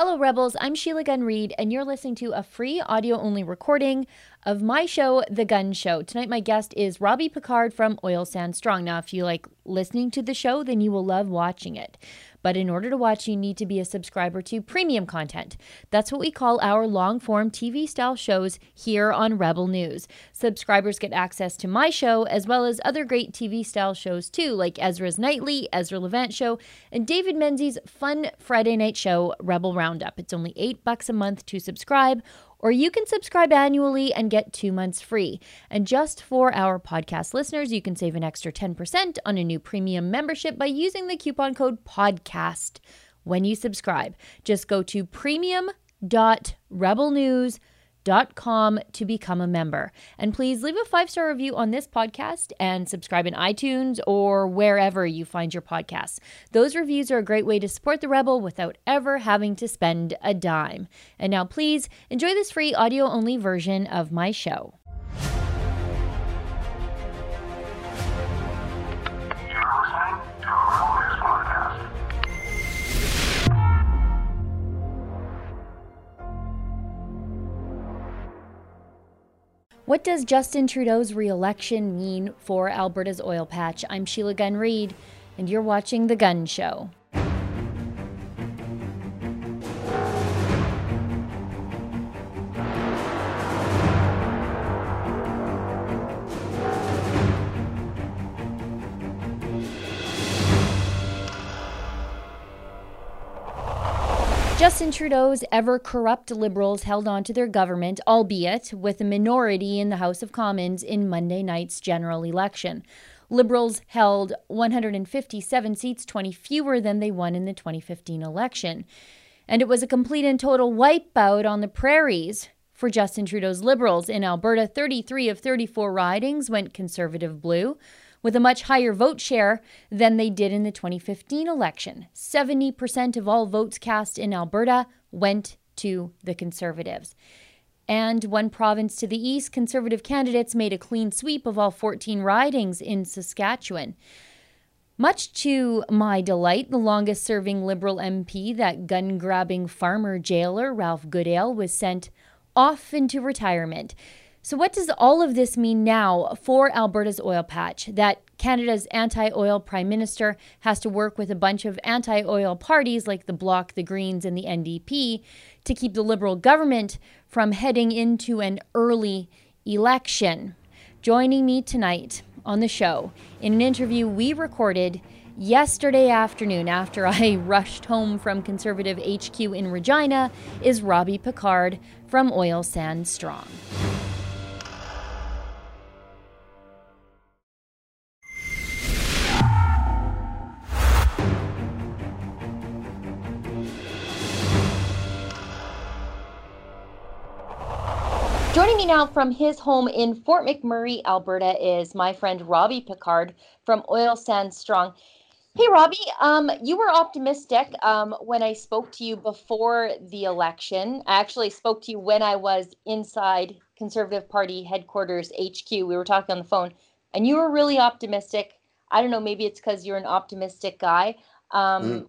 Hello, Rebels. I'm Sheila Gunn Reid, and you're listening to a free audio only recording of my show, The Gun Show. Tonight, my guest is Robbie Picard from Oil Sands Strong. Now, if you like listening to the show, then you will love watching it. But in order to watch, you need to be a subscriber to premium content. That's what we call our long form TV style shows here on Rebel News. Subscribers get access to my show as well as other great TV style shows too, like Ezra's Nightly, Ezra Levant Show, and David Menzies' fun Friday night show, Rebel Roundup. It's only eight bucks a month to subscribe or you can subscribe annually and get two months free. And just for our podcast listeners, you can save an extra 10% on a new premium membership by using the coupon code PODCAST when you subscribe. Just go to premium.rebelnews.com com to become a member. And please leave a five star review on this podcast and subscribe in iTunes or wherever you find your podcasts. Those reviews are a great way to support the Rebel without ever having to spend a dime. And now, please enjoy this free audio only version of my show. What does Justin Trudeau's reelection mean for Alberta's oil patch? I'm Sheila Gunn Reid, and you're watching The Gun Show. Trudeau's ever corrupt Liberals held on to their government, albeit with a minority in the House of Commons in Monday night's general election. Liberals held 157 seats, 20 fewer than they won in the 2015 election. And it was a complete and total wipeout on the prairies for Justin Trudeau's Liberals. In Alberta, 33 of 34 ridings went Conservative blue with a much higher vote share than they did in the 2015 election. 70% of all votes cast in Alberta went to the Conservatives. And one province to the east, Conservative candidates made a clean sweep of all 14 ridings in Saskatchewan. Much to my delight, the longest serving Liberal MP, that gun grabbing farmer jailer, Ralph Goodale, was sent off into retirement. So, what does all of this mean now for Alberta's oil patch? That Canada's anti oil prime minister has to work with a bunch of anti oil parties like the Bloc, the Greens, and the NDP to keep the Liberal government from heading into an early election. Joining me tonight on the show in an interview we recorded yesterday afternoon after I rushed home from Conservative HQ in Regina is Robbie Picard from Oil Sands Strong. Joining now from his home in Fort McMurray, Alberta, is my friend Robbie Picard from Oil Sands Strong. Hey, Robbie, um, you were optimistic um, when I spoke to you before the election. I actually spoke to you when I was inside Conservative Party headquarters HQ. We were talking on the phone, and you were really optimistic. I don't know, maybe it's because you're an optimistic guy. Um, mm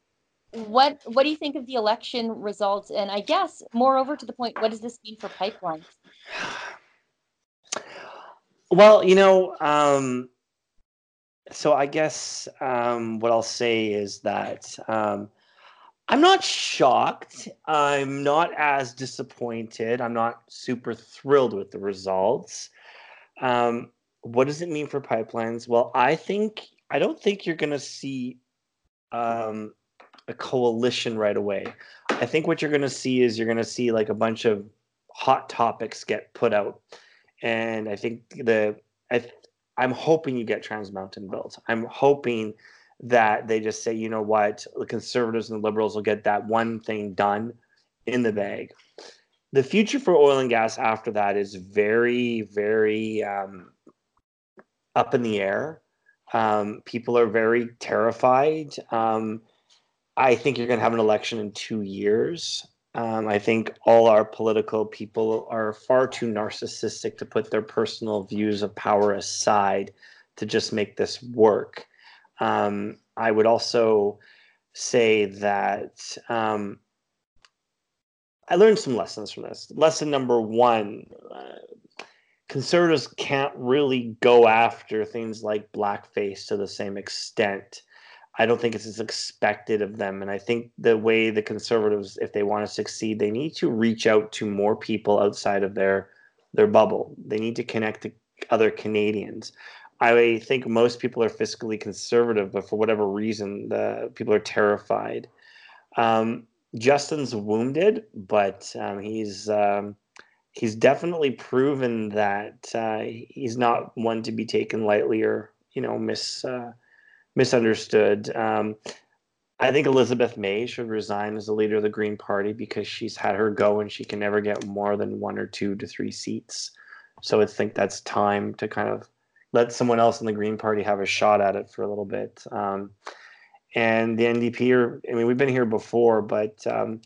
what what do you think of the election results and i guess moreover to the point what does this mean for pipelines well you know um, so i guess um, what i'll say is that um, i'm not shocked. I'm not as disappointed. I'm not super thrilled with the results. Um, what does it mean for pipelines? Well i think i don't think you're going to see um, a coalition right away. I think what you're going to see is you're going to see like a bunch of hot topics get put out, and I think the I I'm hoping you get Trans Mountain built. I'm hoping that they just say, you know what, the conservatives and the liberals will get that one thing done in the bag. The future for oil and gas after that is very, very um, up in the air. Um, people are very terrified. Um, I think you're going to have an election in two years. Um, I think all our political people are far too narcissistic to put their personal views of power aside to just make this work. Um, I would also say that um, I learned some lessons from this. Lesson number one uh, conservatives can't really go after things like blackface to the same extent. I don't think it's as expected of them. And I think the way the conservatives, if they want to succeed, they need to reach out to more people outside of their their bubble. They need to connect to other Canadians. I think most people are fiscally conservative, but for whatever reason, the people are terrified. Um, Justin's wounded, but um, he's um, he's definitely proven that uh, he's not one to be taken lightly or you know miss uh, misunderstood. Um, I think Elizabeth May should resign as the leader of the Green Party because she's had her go and she can never get more than one or two to three seats. So I think that's time to kind of let someone else in the Green Party have a shot at it for a little bit. Um, and the NDP are, I mean, we've been here before, but um,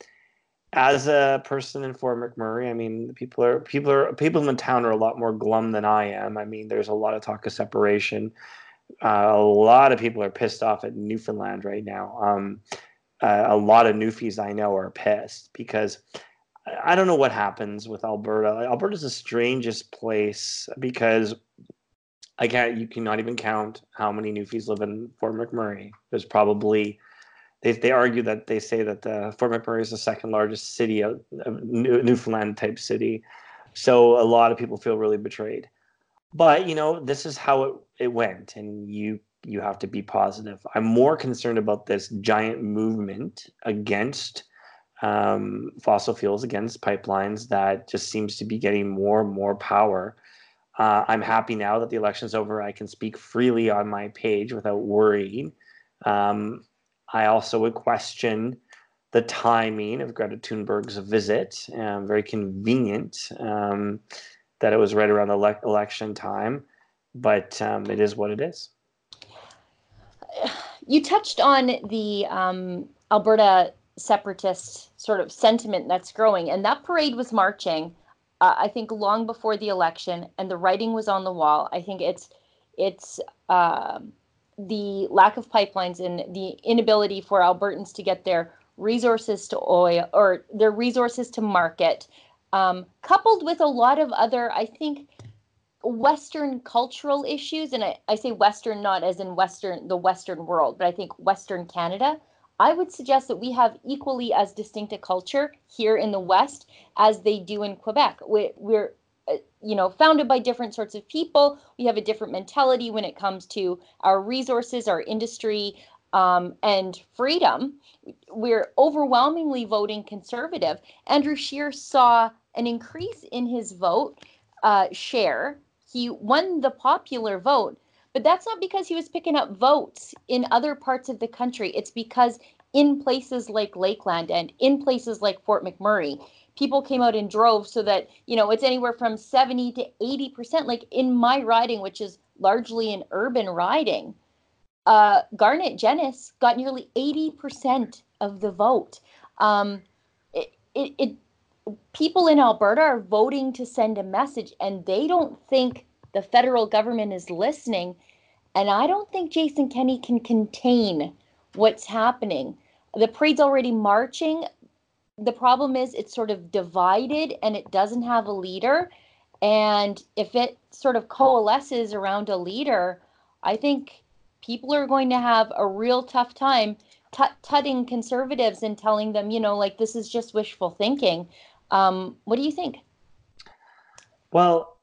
as a person in Fort McMurray, I mean, people are people are people in the town are a lot more glum than I am. I mean, there's a lot of talk of separation. Uh, a lot of people are pissed off at Newfoundland right now. Um, uh, a lot of Newfies I know are pissed because I don't know what happens with Alberta. Alberta's the strangest place because I can't. You cannot even count how many Newfies live in Fort McMurray. There's probably they they argue that they say that the Fort McMurray is the second largest city, a Newfoundland type city. So a lot of people feel really betrayed. But you know, this is how it, it went, and you you have to be positive. I'm more concerned about this giant movement against um, fossil fuels, against pipelines that just seems to be getting more and more power uh, I'm happy now that the election's over. I can speak freely on my page without worrying. Um, I also would question the timing of Greta Thunberg's visit. Um, very convenient um, that it was right around the le- election time, but um, it is what it is. You touched on the um, Alberta separatist sort of sentiment that's growing, and that parade was marching uh, I think long before the election, and the writing was on the wall. I think it's it's uh, the lack of pipelines and the inability for Albertans to get their resources to oil or their resources to market, um, coupled with a lot of other, I think, Western cultural issues. And I, I say Western not as in Western the Western world, but I think Western Canada I would suggest that we have equally as distinct a culture here in the West as they do in Quebec. We're, we're uh, you know, founded by different sorts of people. We have a different mentality when it comes to our resources, our industry, um, and freedom. We're overwhelmingly voting conservative. Andrew Scheer saw an increase in his vote uh, share. He won the popular vote, but that's not because he was picking up votes in other parts of the country. It's because in places like Lakeland and in places like Fort McMurray, people came out in droves so that, you know, it's anywhere from 70 to 80%. Like in my riding, which is largely an urban riding, uh, Garnet Genuis got nearly 80% of the vote. Um, it, it, it, people in Alberta are voting to send a message, and they don't think the federal government is listening. And I don't think Jason Kenney can contain what's happening. The parade's already marching. The problem is it's sort of divided and it doesn't have a leader. And if it sort of coalesces around a leader, I think people are going to have a real tough time tut- tutting conservatives and telling them, you know, like this is just wishful thinking. Um, what do you think? Well,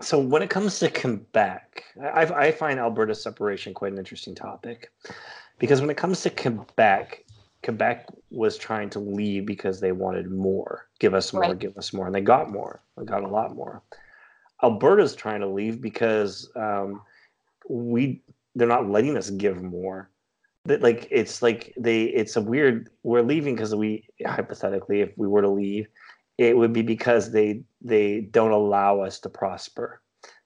so when it comes to Quebec, I, I find Alberta separation quite an interesting topic because when it comes to Quebec, Quebec was trying to leave because they wanted more. Give us more, right. give us more, and they got more. They got a lot more. Alberta's trying to leave because um, we they're not letting us give more. That like it's like they it's a weird. We're leaving because we hypothetically, if we were to leave, it would be because they they don't allow us to prosper.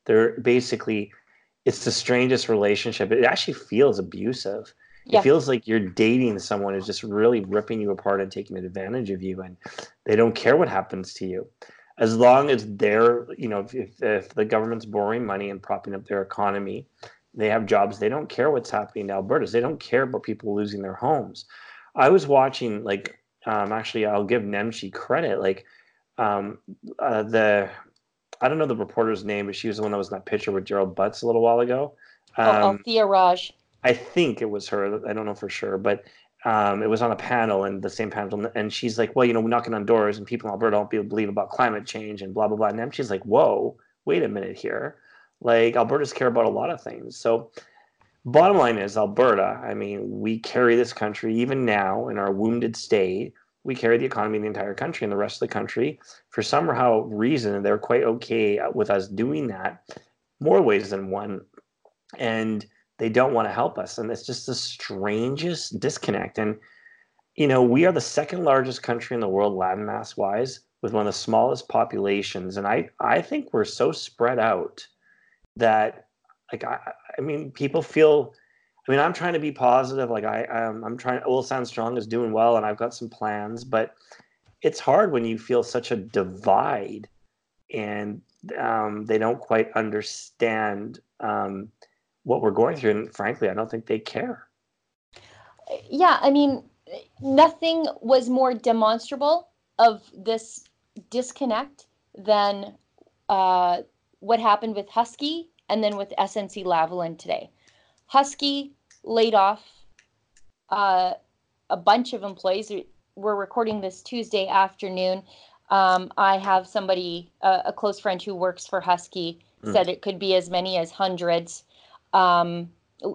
They're basically it's the strangest relationship. It actually feels abusive. Yeah. It feels like you're dating someone who's just really ripping you apart and taking advantage of you, and they don't care what happens to you. As long as they're, you know, if, if the government's borrowing money and propping up their economy, they have jobs. They don't care what's happening in Alberta. They don't care about people losing their homes. I was watching like um, actually, I'll give Nenshi credit. Like um, uh, the, I don't know the reporter's name, but she was the one that was in that picture with Gerald Butts a little while ago. Um, oh, Althia Raj. I think it was her. I don't know for sure, but um, it was on a panel and the same panel, and she's like, "Well, you know, we're knocking on doors, and people in Alberta don't believe about climate change and blah blah blah." And then she's like, "Whoa, wait a minute here, like Albertans care about a lot of things." So, bottom line is, Alberta. I mean, we carry this country even now in our wounded state. We carry the economy in the entire country, and the rest of the country, for somehow reason, they're quite okay with us doing that, more ways than one, and they don't want to help us and it's just the strangest disconnect and you know we are the second largest country in the world land mass wise with one of the smallest populations and i i think we're so spread out that like i i mean people feel i mean i'm trying to be positive like i um, i'm trying oil sands strong is doing well and i've got some plans but it's hard when you feel such a divide and um, they don't quite understand um, what we're going through. And frankly, I don't think they care. Yeah, I mean, nothing was more demonstrable of this disconnect than uh, what happened with Husky and then with SNC Lavalin today. Husky laid off uh, a bunch of employees. We're recording this Tuesday afternoon. Um, I have somebody, uh, a close friend who works for Husky, mm. said it could be as many as hundreds. Um,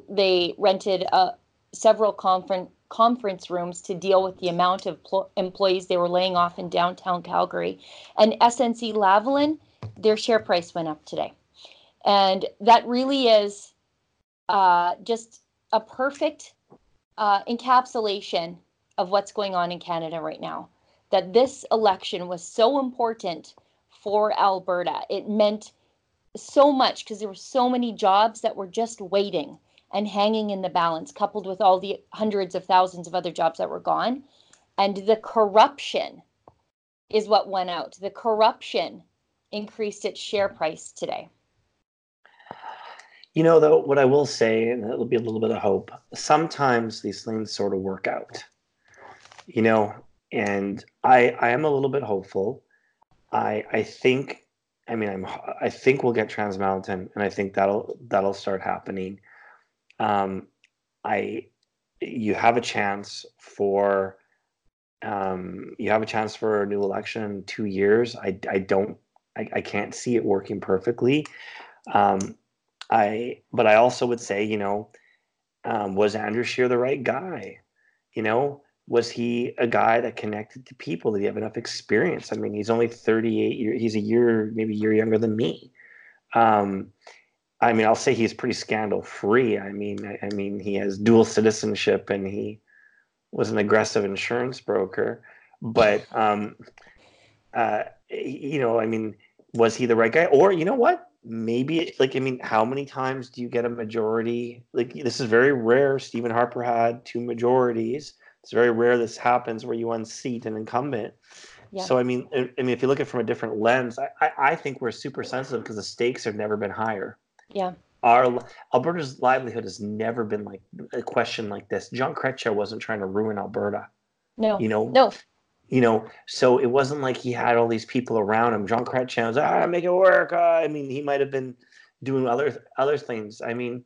they rented uh, several conference conference rooms to deal with the amount of pl- employees they were laying off in downtown Calgary. And SNC Lavalin, their share price went up today. And that really is uh, just a perfect uh, encapsulation of what's going on in Canada right now. That this election was so important for Alberta. It meant so much because there were so many jobs that were just waiting and hanging in the balance, coupled with all the hundreds of thousands of other jobs that were gone. And the corruption is what went out. The corruption increased its share price today. You know, though, what I will say, and it'll be a little bit of hope, sometimes these things sort of work out. You know, and I I am a little bit hopeful. I I think I mean, I'm I think we'll get Trans Mountain, and I think that'll that'll start happening. Um, I you have a chance for um, you have a chance for a new election in two years. I I don't I, I can't see it working perfectly. Um, I but I also would say you know um, was Andrew Scheer the right guy? You know, was he a guy that connected to people? Did he have enough experience? I mean, he's only 38 years, he's a year, maybe a year younger than me. Um, I mean, I'll say he's pretty scandal free. I mean, I, I, mean, he has dual citizenship and he was an aggressive insurance broker. But, um, uh, you know, I mean, was he the right guy? Or, you know what? Maybe, like, I mean, how many times do you get a majority? Like, this is very rare. Stephen Harper had two majorities it's very rare this happens where you unseat an incumbent. Yeah. So I mean, I, mean, if you look at it from a different lens, I, I, I think we're super sensitive because the stakes have never been higher. Yeah. Our Alberta's livelihood has never been like a question like this. John Chrétien wasn't trying to ruin Alberta. No. You know. No. You know, so it wasn't like he had all these people around him. John Chrétien was ah, make it work. Uh, I mean, he might have been doing other other things. I mean,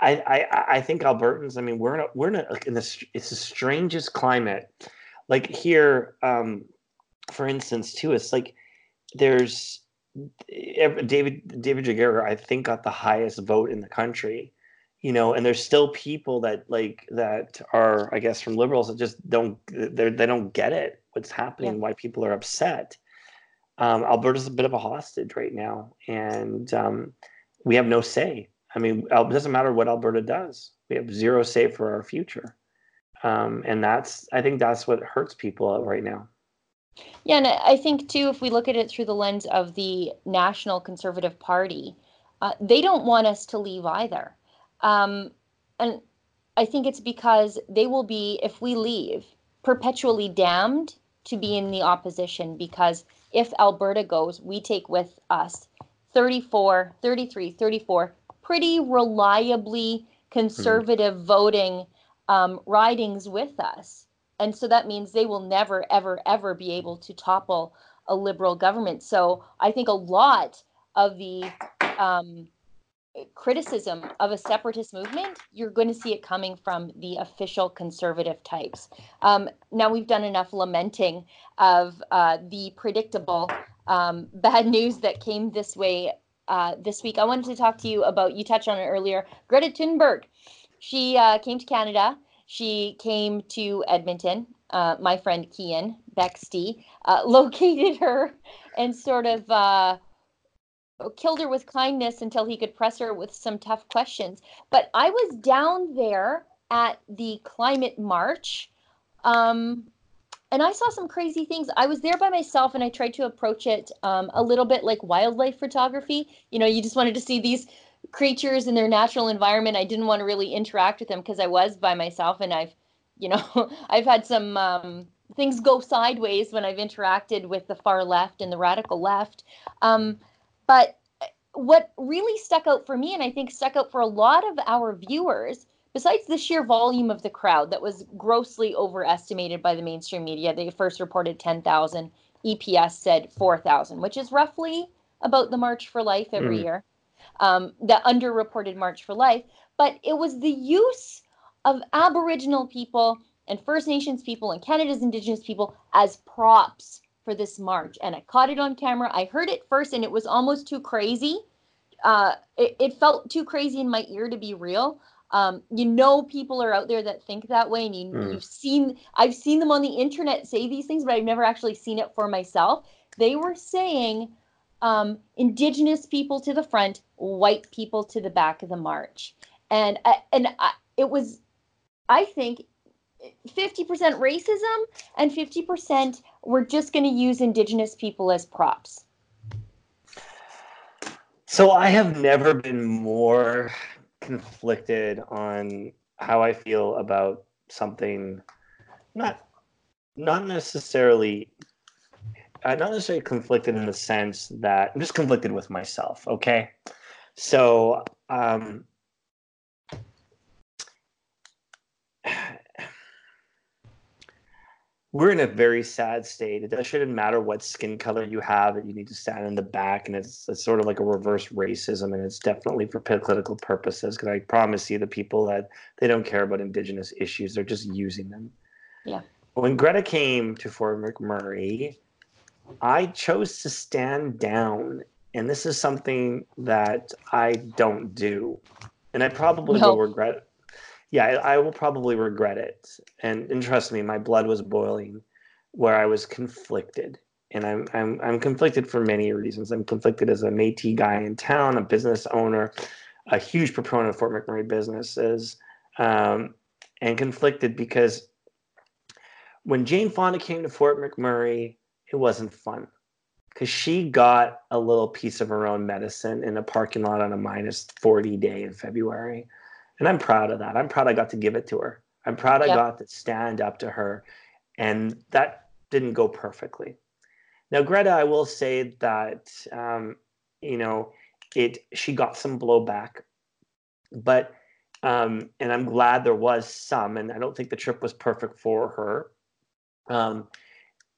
I, I, I think Albertans. I mean, we're in a, we're in, a, in this. It's the strangest climate. Like here, um, for instance, too. It's like there's David David Yurdiga. I think got the highest vote in the country. You know, and there's still people that like that are, I guess, from liberals that just don't they they don't get it. What's happening? Yeah. Why people are upset. Um, Alberta's a bit of a hostage right now, and um, we have no say I mean, it doesn't matter what Alberta does. We have zero say for our future. Um, and that's, I think that's what hurts people right now. Yeah, and I think too, if we look at it through the lens of the National Conservative Party, uh, they don't want us to leave either. Um, and I think it's because they will be, if we leave, perpetually damned to be in the opposition because if Alberta goes, we take with us 34, 33, 34 pretty reliably conservative mm. voting um, ridings with us. and so that means they will never, ever, ever be able to topple a liberal government. So I think a lot of the um, criticism of a separatist movement, you're going to see it coming from the official conservative types. Um, now we've done enough lamenting of uh, the predictable um, bad news that came this way uh, this week. I wanted to talk to you about, you touched on it earlier, Greta Thunberg. She uh, came to Canada. She came to Edmonton. Uh, my friend Keean Bexte uh, located her and sort of uh, killed her with kindness until he could press her with some tough questions. But I was down there at the climate march. Um, and I saw some crazy things. I was there by myself and I tried to approach it um, a little bit like wildlife photography. You know, you just wanted to see these creatures in their natural environment. I didn't want to really interact with them because I was by myself and I've, you know, I've had some um, things go sideways when I've interacted with the far left and the radical left. Um, but uh, what really stuck out for me, and I think stuck out for a lot of our viewers, besides the sheer volume of the crowd that was grossly overestimated by the mainstream media, they first reported 10,000. EPS said 4,000, which is roughly about the March for Life every mm. year, um, the underreported March for Life. But it was the use of Aboriginal people and First Nations people and Canada's Indigenous people as props for this march and I caught it on camera. I heard it first and it was almost too crazy. Uh, it, it felt too crazy in my ear to be real. Um, you know, people are out there that think that way, and you, mm. you've seen, I've seen them on the internet say these things, but I've never actually seen it for myself. They were saying um, indigenous people to the front, white people to the back of the march. And, uh, and I, it was, I think, 50% racism and 50% we're just going to use indigenous people as props. So I have never been more conflicted on how I feel about something not not necessarily I'm not necessarily conflicted in the sense that I'm just conflicted with myself, okay? So um we're in a very sad state. It shouldn't matter what skin color you have, that you need to stand in the back, and it's, it's sort of like a reverse racism, and it's definitely for political purposes. Because I promise you, the people that they don't care about indigenous issues, they're just using them. Yeah. When Greta came to Fort McMurray, I chose to stand down, and this is something that I don't do, and I probably no. will regret yeah, I, I, will probably regret it. And, and trust me, my blood was boiling where I was conflicted. And I'm, I'm, I'm conflicted for many reasons. I'm conflicted as a Métis guy in town, a business owner, a huge proponent of Fort McMurray businesses, um, and conflicted because when Jane Fonda came to Fort McMurray, it wasn't fun because she got a little piece of her own medicine in a parking lot on a minus 40 day in February. And I'm proud of that. I'm proud I got to give it to her. I'm proud I got to stand up to her. And that didn't go perfectly. Now, Greta, I will say that, um, you know, it she got some blowback, but um, and I'm glad there was some, and I don't think the trip was perfect for her. Um,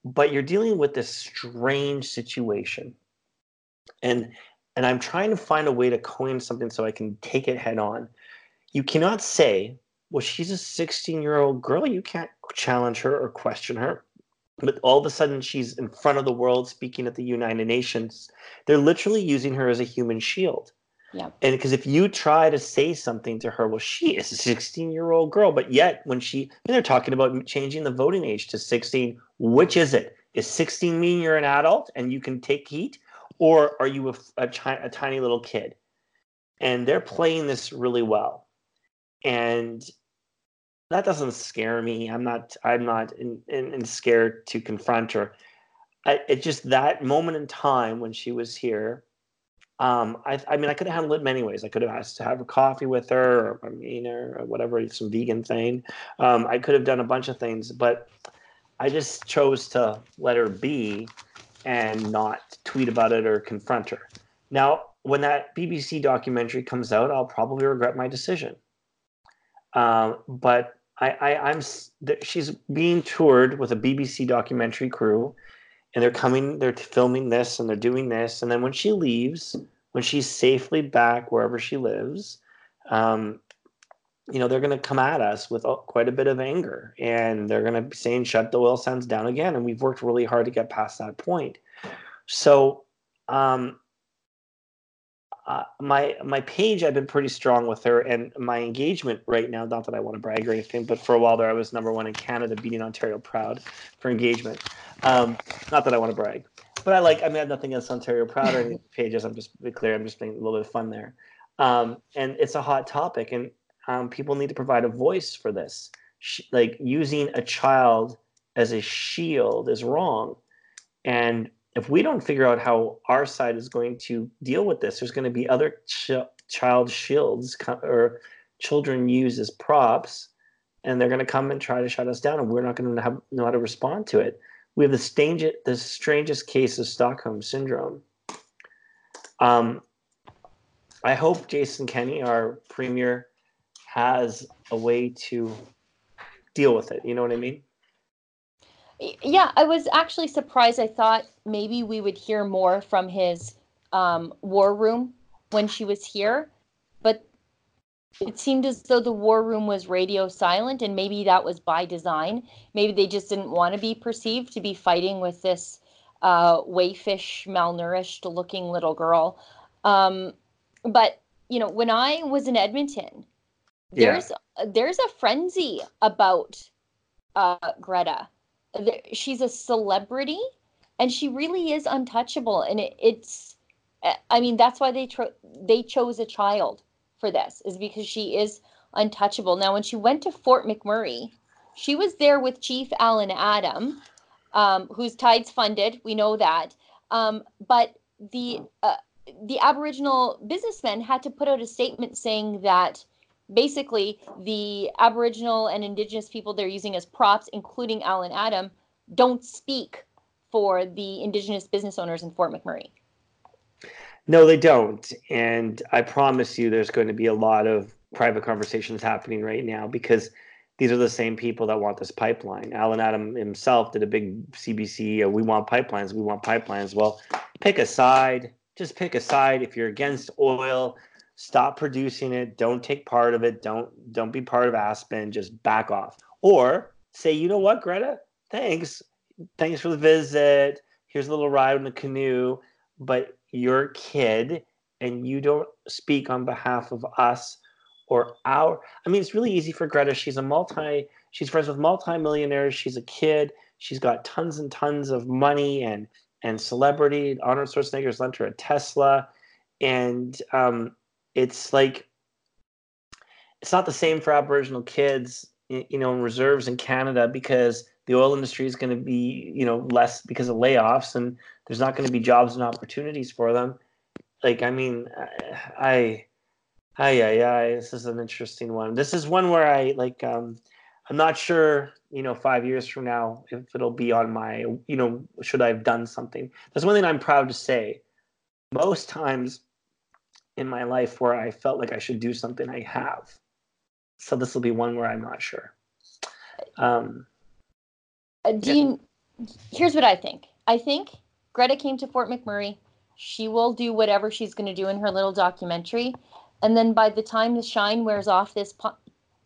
but you're dealing with this strange situation, and and I'm trying to find a way to coin something so I can take it head on you cannot say, well, she's a 16 year old girl. You can't challenge her or question her. But all of a sudden, she's in front of the world speaking at the United Nations. They're literally using her as a human shield. Yeah. And because if you try to say something to her, well, she is a 16 year old girl, but yet when she, they're talking about changing the voting age to 16, which is it? Is 16 mean you're an adult and you can take heat? Or are you a, a, a tiny little kid? And they're playing this really well and that doesn't scare me. I'm not. I'm not in, in, in scared to confront her. I, it just that moment in time when she was here. Um, I, I mean, I could have handled it many ways. I could have asked to have a coffee with her, or I mean, or whatever, some vegan thing. Um, I could have done a bunch of things, but I just chose to let her be and not tweet about it or confront her. Now, when that BBC documentary comes out, I'll probably regret my decision. Um, but I, I I'm she's being toured with a BBC documentary crew, and they're coming, they're filming this and they're doing this, and then when she leaves, when she's safely back wherever she lives, um, you know they're going to come at us with quite a bit of anger, and they're going to be saying shut the oil sands down again, and we've worked really hard to get past that point. So um, uh, my my page I've been pretty strong with her and my engagement right now not that I want to brag or anything but for a while there I was number one in Canada beating Ontario proud for engagement. Um, not that I want to brag but I like I mean I have nothing against Ontario proud or any pages I'm just be clear I'm just being a little bit of fun there. Um, and it's a hot topic and um, people need to provide a voice for this. Like using a child as a shield is wrong and if we don't figure out how our side is going to deal with this, there's going to be other ch- child shields or children used as props, and they're going to come and try to shut us down, and we're not going to have, know how to respond to it. We have the, strange, the strangest case of Stockholm syndrome. Um, I hope Jason Kenney, our premier, has a way to deal with it. You know what I mean? Yeah, I was actually surprised. I thought maybe we would hear more from his um, war room when she was here, but it seemed as though the war room was radio silent, and maybe that was by design. Maybe they just didn't want to be perceived to be fighting with this uh, wayfish, malnourished looking little girl. Um, but you know, when I was in Edmonton, there's yeah. there's a frenzy about uh, Greta she's a celebrity and she really is untouchable and it, it's i mean that's why they tro- they chose a child for this is because she is untouchable. Now when she went to fort mcmurray she was there with chief allan adam um, whose tides funded we know that um, but the uh, the aboriginal businessmen had to put out a statement saying that basically the Aboriginal and Indigenous people they're using as props, including Allan Adam, don't speak for the Indigenous business owners in Fort McMurray. No, they don't. And I promise you there's going to be a lot of private conversations happening right now because these are the same people that want this pipeline. Allan Adam himself did a big CBC, uh, we want pipelines, we want pipelines. Well, pick a side, just pick a side. If you're against oil, stop producing it don't take part of it don't don't be part of aspen just back off. Or say you know what greta? Thanks. Thanks for the visit. Here's a little ride in the canoe but you're a kid and you don't speak on behalf of us or our i mean it's really easy for greta. She's a multi she's friends with multi-millionaires. She's a kid. She's got tons and tons of money and and celebrity arnold schwarzenegger's lent her a tesla. And um, it's like it's not the same for Aboriginal kids, you know, in reserves in Canada because the oil industry is going to be, you know, less because of layoffs, and there's not going to be jobs and opportunities for them. Like, I mean, I, I, yeah, this is an interesting one. This is one where I like. um I'm not sure, you know, five years from now if it'll be on my, you know, should I have done something? That's one thing I'm proud to say. Most times in my life where I felt like I should do something, I have. So this will be one where I'm not sure. Um, uh, Dean, yeah. here's what I think. I think Greta came to Fort McMurray. She will do whatever she's going to do in her little documentary. And then by the time the shine wears off this po-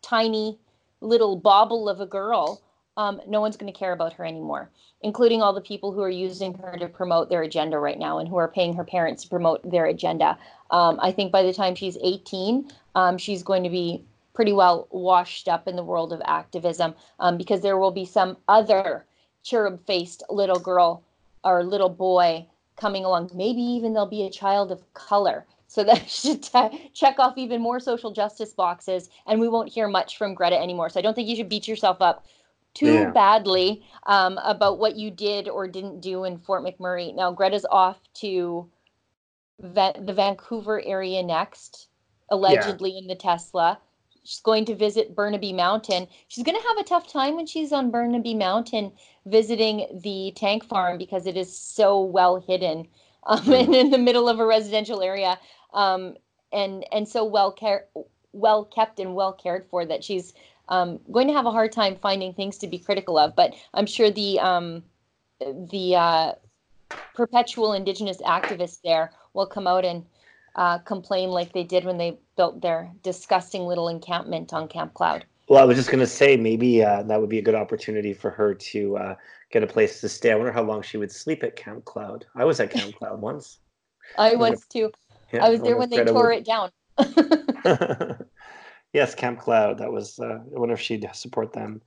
tiny little bauble of a girl, um, no one's going to care about her anymore, including all the people who are using her to promote their agenda right now and who are paying her parents to promote their agenda. Um, I think by the time she's 18, um, she's going to be pretty well washed up in the world of activism um, because there will be some other cherub faced little girl or little boy coming along. Maybe even there'll be a child of color. So that should t- check off even more social justice boxes, and we won't hear much from Greta anymore. So I don't think you should beat yourself up too yeah. badly um, about what you did or didn't do in Fort McMurray. Now, Greta's off to Va- the Vancouver area next, allegedly yeah. in the Tesla. She's going to visit Burnaby Mountain. She's going to have a tough time when she's on Burnaby Mountain visiting the tank farm because it is so well hidden um, mm. and in the middle of a residential area um, and and so well care well kept and well cared for that she's um, going to have a hard time finding things to be critical of. But I'm sure the um, the uh, perpetual Indigenous activists there will come out and uh, complain like they did when they built their disgusting little encampment on Camp Cloud. Well, I was just going to say maybe uh, that would be a good opportunity for her to uh, get a place to stay. I wonder how long she would sleep at Camp Cloud. I was at Camp Cloud once. I was too. Yeah, I was there when they tore would... it down. yes, Camp Cloud. That was. Uh, I wonder if she'd support them.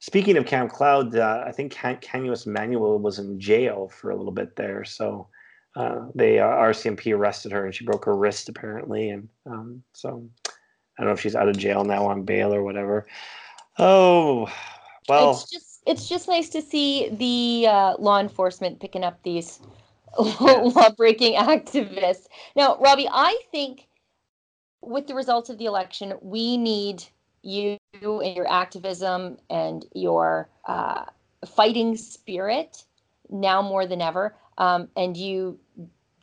Speaking of Camp Cloud, uh, I think Can- Kanahus Manuel was in jail for a little bit there. So uh, they uh, RCMP arrested her and she broke her wrist apparently, and um, so I don't know if she's out of jail now on bail or whatever. Oh, well, it's just it's just nice to see the uh, law enforcement picking up these law breaking activists. Now, Robbie, I think with the results of the election, we need you and your activism and your uh, fighting spirit now more than ever um, and you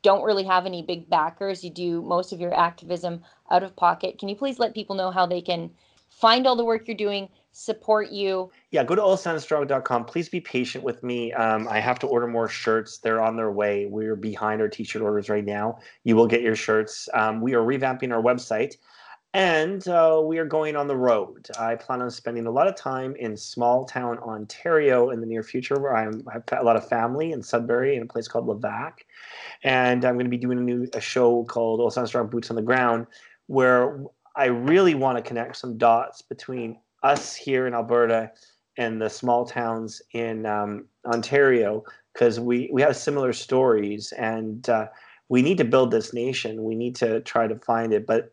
don't really have any big backers, you do most of your activism out of pocket. Can you please let people know how they can find all the work you're doing, support you? Yeah, go to oilsandstrong.com. Please be patient with me. Um, I have to order more shirts. They're on their way. We're behind our t-shirt orders right now. You will get your shirts. Um, we are revamping our website and uh, we are going on the road. I plan on spending a lot of time in small town Ontario in the near future, where I'm, I have a lot of family in Sudbury in a place called Levack. And I'm going to be doing a new a show called Oil Sands Strong Boots on the Ground, where I really want to connect some dots between us here in Alberta and the small towns in um, Ontario, because we, we have similar stories and uh, we need to build this nation. We need to try to find it. But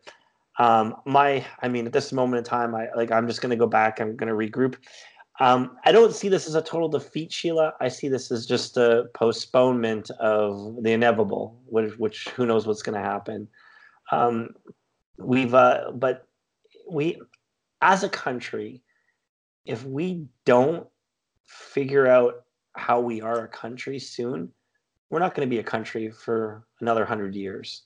um, my, I mean, at this moment in time, I like I'm just going to go back. I'm going to regroup. Um, I don't see this as a total defeat, Sheila. I see this as just a postponement of the inevitable, which, which who knows what's going to happen. Um, we've, uh, but we, as a country, if we don't figure out how we are a country soon, we're not going to be a country for another hundred years.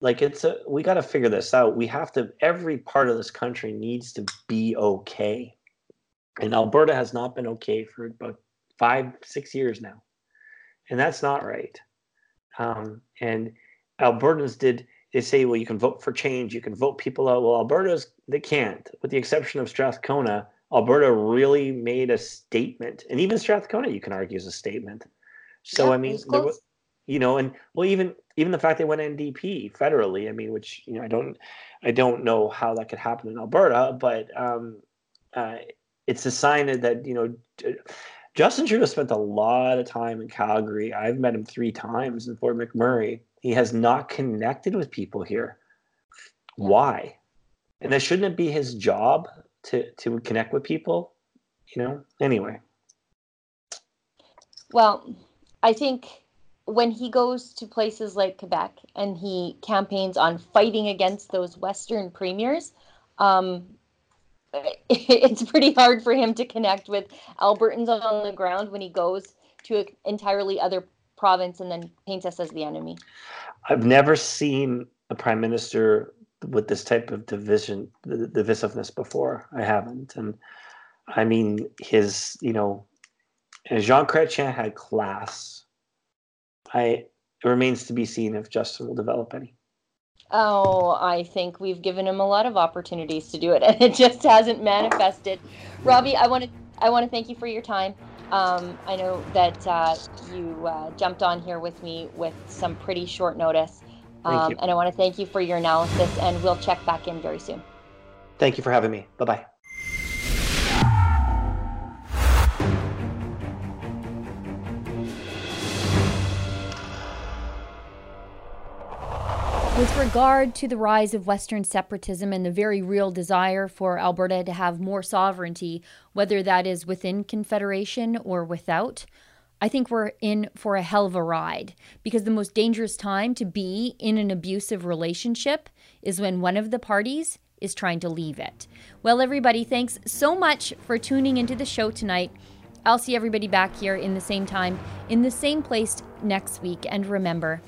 Like it's a we got to figure this out. We have to every part of this country needs to be okay. And alberta has not been okay for about five six years now. And that's not right. Um, and albertans did they say well you can vote for change you can vote people out well alberta's they can't with the exception of strathcona alberta really made a statement and even strathcona you can argue is a statement so yeah, i mean there was you know, and well, even even the fact they went NDP federally, I mean, which you know, I don't, I don't know how that could happen in Alberta, but um, uh, it's a sign that you know, Justin Trudeau spent a lot of time in Calgary. I've met him three times in Fort McMurray. He has not connected with people here. Why? And that shouldn't it be his job to to connect with people? You know. Anyway. Well, I think when he goes to places like Quebec and he campaigns on fighting against those Western premiers, um, it's pretty hard for him to connect with Albertans on the ground when he goes to an entirely other province and then paints us as the enemy. I've never seen a prime minister with this type of division, divisiveness before. I haven't, and I mean his, you know, Jean Chrétien had class I it remains to be seen if Justin will develop any. Oh, I think we've given him a lot of opportunities to do it, and it just hasn't manifested. Robbie, I want to I want to thank you for your time. Um, I know that uh, you uh, jumped on here with me with some pretty short notice, um, and I want to thank you for your analysis. And we'll check back in very soon. Thank you for having me. Bye bye. With regard to the rise of Western separatism and the very real desire for Alberta to have more sovereignty, whether that is within Confederation or without, I think we're in for a hell of a ride because the most dangerous time to be in an abusive relationship is when one of the parties is trying to leave it. Well, everybody, thanks so much for tuning into the show tonight. I'll see everybody back here in the same time, in the same place next week. And remember,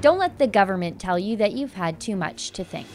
don't let the government tell you that you've had too much to think.